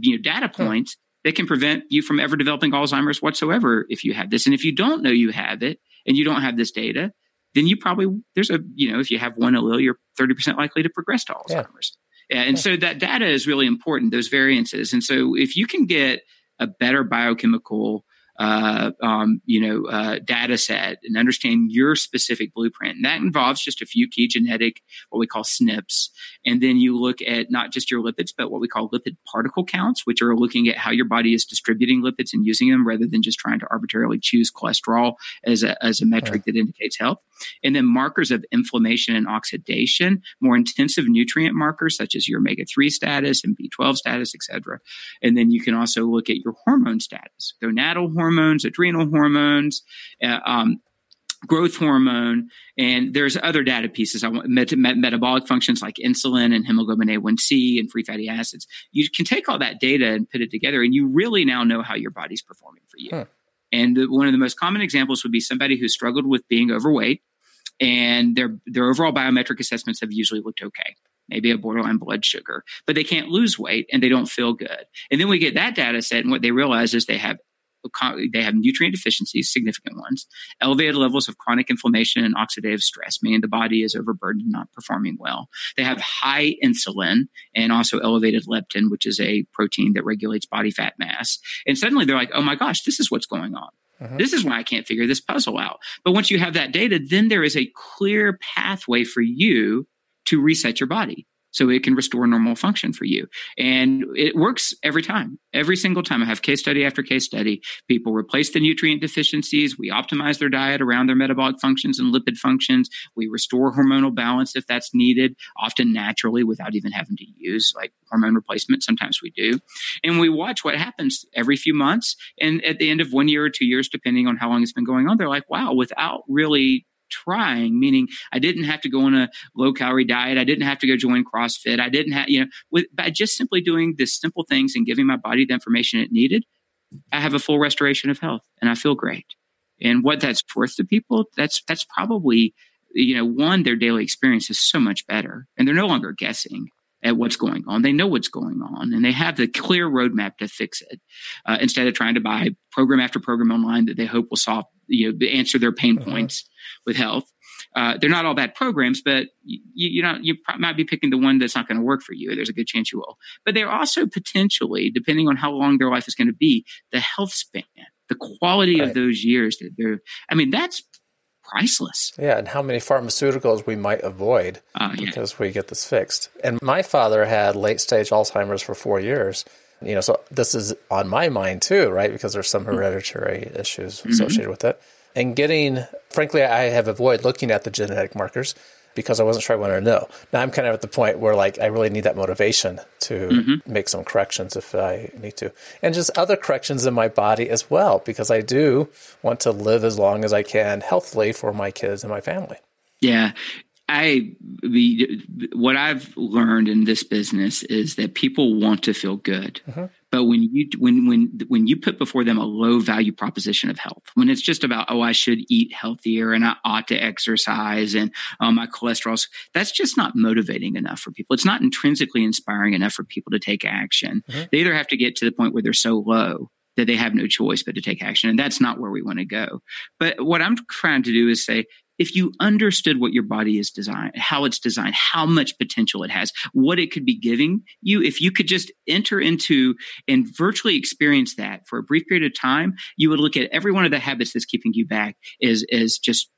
you know, data hmm. points that can prevent you from ever developing Alzheimer's whatsoever if you have this. And if you don't know you have it and you don't have this data, then you probably there's a you know if you have one allele, you're 30% likely to progress to Alzheimer's. Yeah. And yeah. so that data is really important, those variances. And so if you can get a better biochemical uh, um, you know, uh, data set and understand your specific blueprint. And that involves just a few key genetic, what we call SNPs. And then you look at not just your lipids, but what we call lipid particle counts, which are looking at how your body is distributing lipids and using them rather than just trying to arbitrarily choose cholesterol as a, as a metric that indicates health. And then markers of inflammation and oxidation, more intensive nutrient markers such as your omega 3 status and B12 status, et cetera. And then you can also look at your hormone status, gonadal hormones, adrenal hormones, uh, um, growth hormone, and there's other data pieces. I want met- met- metabolic functions like insulin and hemoglobin A1C and free fatty acids. You can take all that data and put it together, and you really now know how your body's performing for you. Huh. And the, one of the most common examples would be somebody who struggled with being overweight, and their their overall biometric assessments have usually looked okay maybe a borderline blood sugar, but they can't lose weight and they don't feel good. And then we get that data set, and what they realize is they have they have nutrient deficiencies, significant ones, elevated levels of chronic inflammation and oxidative stress, meaning the body is overburdened and not performing well. They have high insulin and also elevated leptin, which is a protein that regulates body fat mass. And suddenly they're like, oh my gosh, this is what's going on. Uh-huh. This is why I can't figure this puzzle out. But once you have that data, then there is a clear pathway for you to reset your body so it can restore normal function for you. And it works every time, every single time. I have case study after case study. People replace the nutrient deficiencies. We optimize their diet around their metabolic functions and lipid functions. We restore hormonal balance if that's needed, often naturally without even having to use like hormone replacement. Sometimes we do. And we watch what happens every few months. And at the end of one year or two years, depending on how long it's been going on, they're like, wow, without really trying, meaning I didn't have to go on a low calorie diet. I didn't have to go join CrossFit. I didn't have, you know, with, by just simply doing the simple things and giving my body the information it needed, I have a full restoration of health and I feel great. And what that's worth to people, that's, that's probably, you know, one, their daily experience is so much better and they're no longer guessing at what's going on. They know what's going on and they have the clear roadmap to fix it uh, instead of trying to buy program after program online that they hope will solve, you know, answer their pain uh-huh. points with health. Uh, they're not all bad programs, but you, you know you might be picking the one that's not going to work for you. There's a good chance you will. But they're also potentially, depending on how long their life is going to be, the health span, the quality right. of those years that they're. I mean, that's priceless. Yeah, and how many pharmaceuticals we might avoid uh, yeah. because we get this fixed. And my father had late stage Alzheimer's for four years. You know, so this is on my mind too, right? Because there's some hereditary issues mm-hmm. associated with it and getting, frankly, I have avoided looking at the genetic markers because I wasn't sure I wanted to know. Now I'm kind of at the point where like I really need that motivation to mm-hmm. make some corrections if I need to. And just other corrections in my body as well because I do want to live as long as I can healthily for my kids and my family. Yeah. I what I've learned in this business is that people want to feel good. Mm-hmm. But when you when when when you put before them a low value proposition of health, when it's just about oh I should eat healthier and I ought to exercise and oh my cholesterol's that's just not motivating enough for people. It's not intrinsically inspiring enough for people to take action. Mm-hmm. They either have to get to the point where they're so low that they have no choice but to take action. And that's not where we want to go. But what I'm trying to do is say, if you understood what your body is designed, how it's designed, how much potential it has, what it could be giving you, if you could just enter into and virtually experience that for a brief period of time, you would look at every one of the habits that's keeping you back as, as just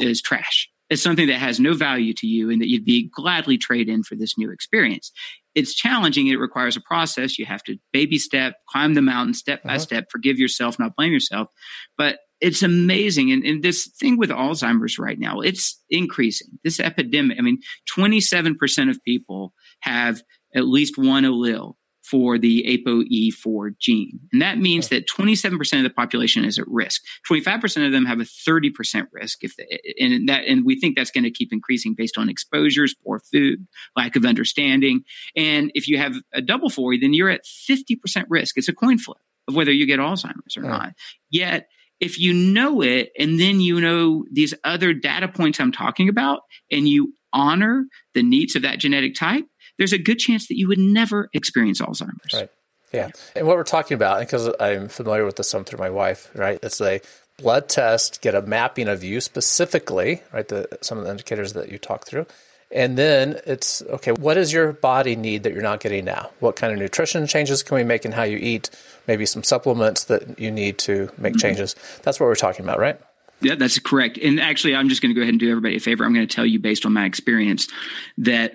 as trash. As something that has no value to you and that you'd be gladly trade in for this new experience. It's challenging. It requires a process. You have to baby step, climb the mountain step by uh-huh. step, forgive yourself, not blame yourself. But it's amazing. And, and, this thing with Alzheimer's right now, it's increasing. This epidemic, I mean, 27% of people have at least one allele for the ApoE4 gene. And that means that 27% of the population is at risk. 25% of them have a 30% risk if they, and that and we think that's going to keep increasing based on exposures, poor food, lack of understanding. And if you have a double four, then you're at 50% risk. It's a coin flip of whether you get Alzheimer's or not. Yet if you know it and then you know these other data points I'm talking about and you honor the needs of that genetic type, there's a good chance that you would never experience Alzheimer's. Right. Yeah. And what we're talking about, because I'm familiar with this some through my wife, right? It's a blood test, get a mapping of you specifically, right? The, some of the indicators that you talk through. And then it's okay, what does your body need that you're not getting now? What kind of nutrition changes can we make in how you eat? Maybe some supplements that you need to make mm-hmm. changes. That's what we're talking about, right? Yeah, that's correct. And actually, I'm just going to go ahead and do everybody a favor. I'm going to tell you, based on my experience, that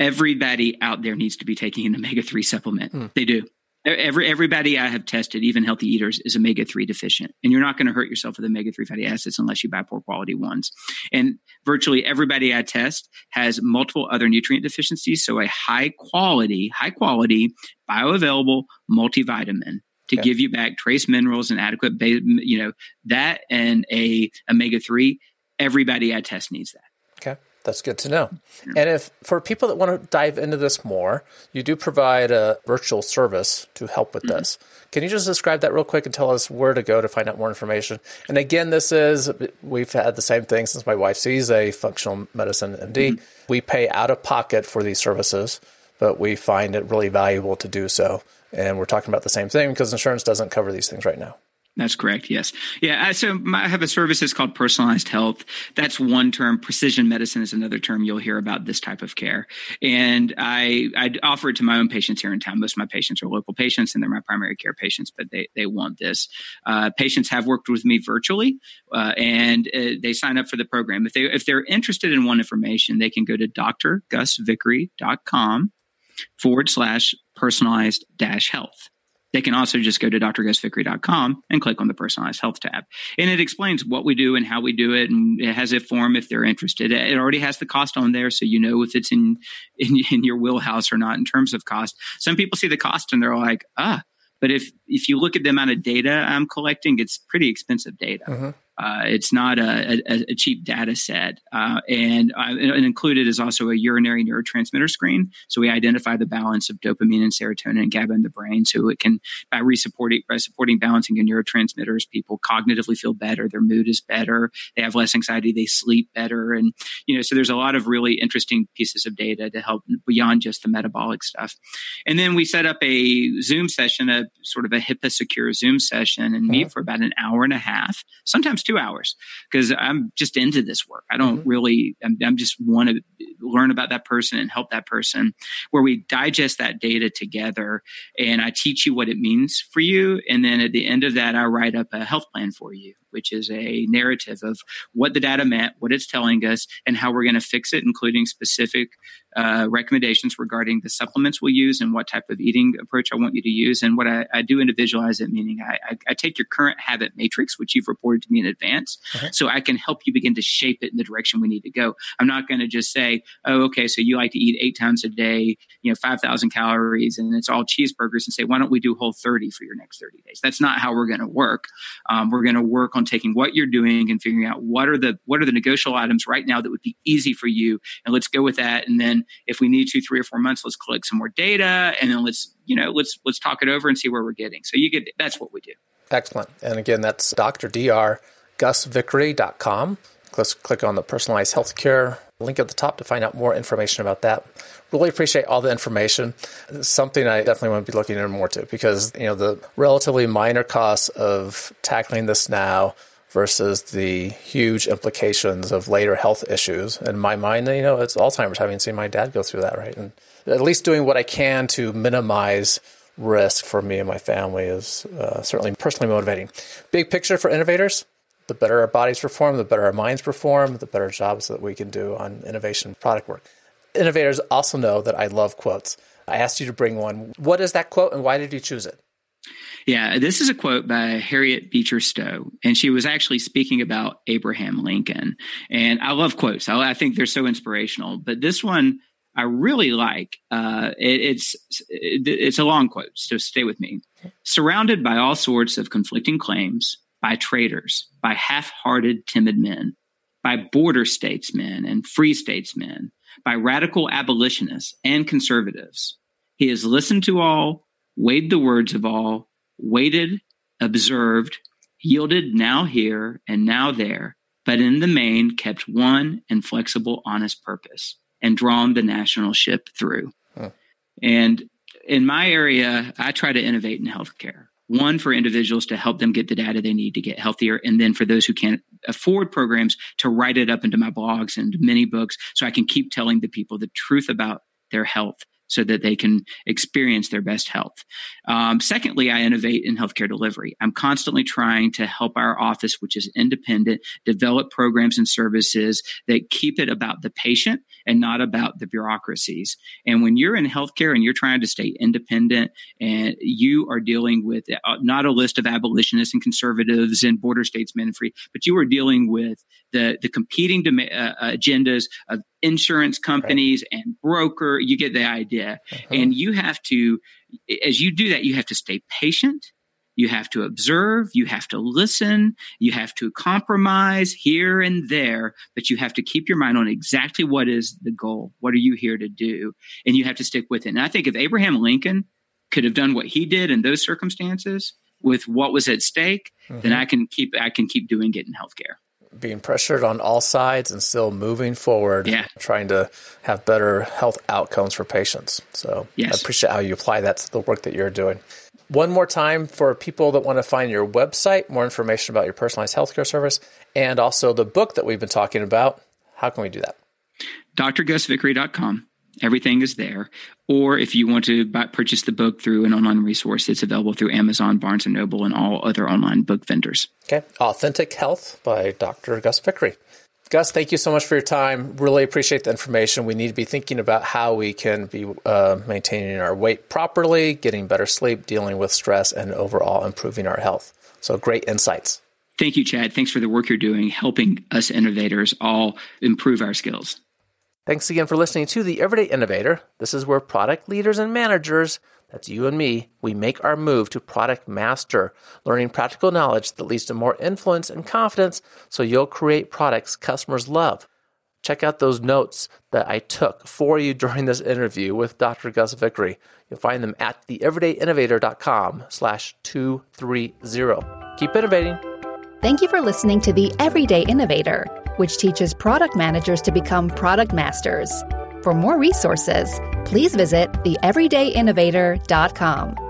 everybody out there needs to be taking an omega 3 supplement. Mm. They do. Every everybody I have tested, even healthy eaters, is omega three deficient, and you're not going to hurt yourself with omega three fatty acids unless you buy poor quality ones. And virtually everybody I test has multiple other nutrient deficiencies. So a high quality, high quality, bioavailable multivitamin to okay. give you back trace minerals and adequate, you know, that and a omega three. Everybody I test needs that. Okay. That's good to know. And if for people that want to dive into this more, you do provide a virtual service to help with mm-hmm. this. Can you just describe that real quick and tell us where to go to find out more information? And again, this is we've had the same thing since my wife sees a functional medicine MD. Mm-hmm. We pay out of pocket for these services, but we find it really valuable to do so. And we're talking about the same thing because insurance doesn't cover these things right now. That's correct. Yes. Yeah. So I have a service that's called personalized health. That's one term. Precision medicine is another term you'll hear about this type of care. And I, I offer it to my own patients here in town. Most of my patients are local patients and they're my primary care patients, but they, they want this. Uh, patients have worked with me virtually uh, and uh, they sign up for the program. If, they, if they're interested in one information, they can go to drgusvickery.com forward slash personalized dash health. They can also just go to drgusvickery.com and click on the personalized health tab. And it explains what we do and how we do it. And it has a form if they're interested. It already has the cost on there. So you know if it's in, in, in your wheelhouse or not in terms of cost. Some people see the cost and they're like, ah, but if, if you look at the amount of data I'm collecting, it's pretty expensive data. Mm-hmm. Uh, it's not a, a, a, cheap data set. Uh, and, uh, and, included is also a urinary neurotransmitter screen. So we identify the balance of dopamine and serotonin and GABA in the brain. So it can, by, resupporting, by supporting balancing of neurotransmitters, people cognitively feel better. Their mood is better. They have less anxiety. They sleep better. And, you know, so there's a lot of really interesting pieces of data to help beyond just the metabolic stuff. And then we set up a Zoom session, a sort of a HIPAA secure Zoom session and meet mm-hmm. for about an hour and a half, sometimes two hours because I'm just into this work. I don't mm-hmm. really, I'm, I'm just want to learn about that person and help that person where we digest that data together and I teach you what it means for you. And then at the end of that, I write up a health plan for you which is a narrative of what the data meant, what it's telling us, and how we're going to fix it, including specific uh, recommendations regarding the supplements we'll use and what type of eating approach I want you to use. And what I, I do individualize it, meaning I, I, I, take your current habit matrix, which you've reported to me in advance, uh-huh. so I can help you begin to shape it in the direction we need to go. I'm not going to just say, oh, okay, so you like to eat eight times a day, you know, 5,000 calories, and it's all cheeseburgers, and say, why don't we do whole 30 for your next 30 days? That's not how we're going to work. Um, we're going to work on on taking what you're doing and figuring out what are the what are the negotiable items right now that would be easy for you and let's go with that and then if we need to three or four months let's collect some more data and then let's you know let's let's talk it over and see where we're getting so you get that's what we do excellent and again that's dr dr gusvickery.com Let's click on the personalized healthcare link at the top to find out more information about that. Really appreciate all the information. It's something I definitely want to be looking into more to because you know the relatively minor costs of tackling this now versus the huge implications of later health issues. In my mind, you know, it's Alzheimer's, having seen my dad go through that, right? And at least doing what I can to minimize risk for me and my family is uh, certainly personally motivating. Big picture for innovators the better our bodies perform, the better our minds perform, the better jobs that we can do on innovation product work. Innovators also know that I love quotes. I asked you to bring one. What is that quote and why did you choose it? Yeah, this is a quote by Harriet Beecher Stowe, and she was actually speaking about Abraham Lincoln. And I love quotes; I, I think they're so inspirational. But this one I really like. Uh, it, it's it, it's a long quote, so stay with me. Surrounded by all sorts of conflicting claims, by traitors, by half hearted, timid men, by border statesmen and free statesmen, by radical abolitionists and conservatives. He has listened to all, weighed the words of all, waited, observed, yielded now here and now there, but in the main kept one inflexible, honest purpose and drawn the national ship through. Huh. And in my area, I try to innovate in healthcare one for individuals to help them get the data they need to get healthier and then for those who can't afford programs to write it up into my blogs and many books so i can keep telling the people the truth about their health so that they can experience their best health. Um, secondly, I innovate in healthcare delivery. I'm constantly trying to help our office, which is independent, develop programs and services that keep it about the patient and not about the bureaucracies. And when you're in healthcare and you're trying to stay independent and you are dealing with uh, not a list of abolitionists and conservatives and border statesmen and free, but you are dealing with the, the competing dem- uh, agendas of insurance companies right. and broker. You get the idea. Uh-huh. And you have to, as you do that, you have to stay patient. You have to observe, you have to listen, you have to compromise here and there, but you have to keep your mind on exactly what is the goal. What are you here to do? And you have to stick with it. And I think if Abraham Lincoln could have done what he did in those circumstances with what was at stake, mm-hmm. then I can keep I can keep doing it in healthcare being pressured on all sides and still moving forward, yeah. trying to have better health outcomes for patients. So yes. I appreciate how you apply that to the work that you're doing. One more time for people that want to find your website, more information about your personalized healthcare service, and also the book that we've been talking about. How can we do that? drgusvickery.com. Everything is there. Or if you want to buy, purchase the book through an online resource, it's available through Amazon, Barnes and Noble, and all other online book vendors. Okay. Authentic Health by Dr. Gus Vickery. Gus, thank you so much for your time. Really appreciate the information. We need to be thinking about how we can be uh, maintaining our weight properly, getting better sleep, dealing with stress, and overall improving our health. So, great insights. Thank you, Chad. Thanks for the work you're doing, helping us innovators all improve our skills. Thanks again for listening to The Everyday Innovator. This is where product leaders and managers, that's you and me, we make our move to product master, learning practical knowledge that leads to more influence and confidence so you'll create products customers love. Check out those notes that I took for you <laughs> during this interview with Dr. Gus Vickery. You'll find them at theeverydayinnovator.com slash 230. Keep innovating. Thank you for listening to The Everyday Innovator which teaches product managers to become product masters. For more resources, please visit theeverydayinnovator.com.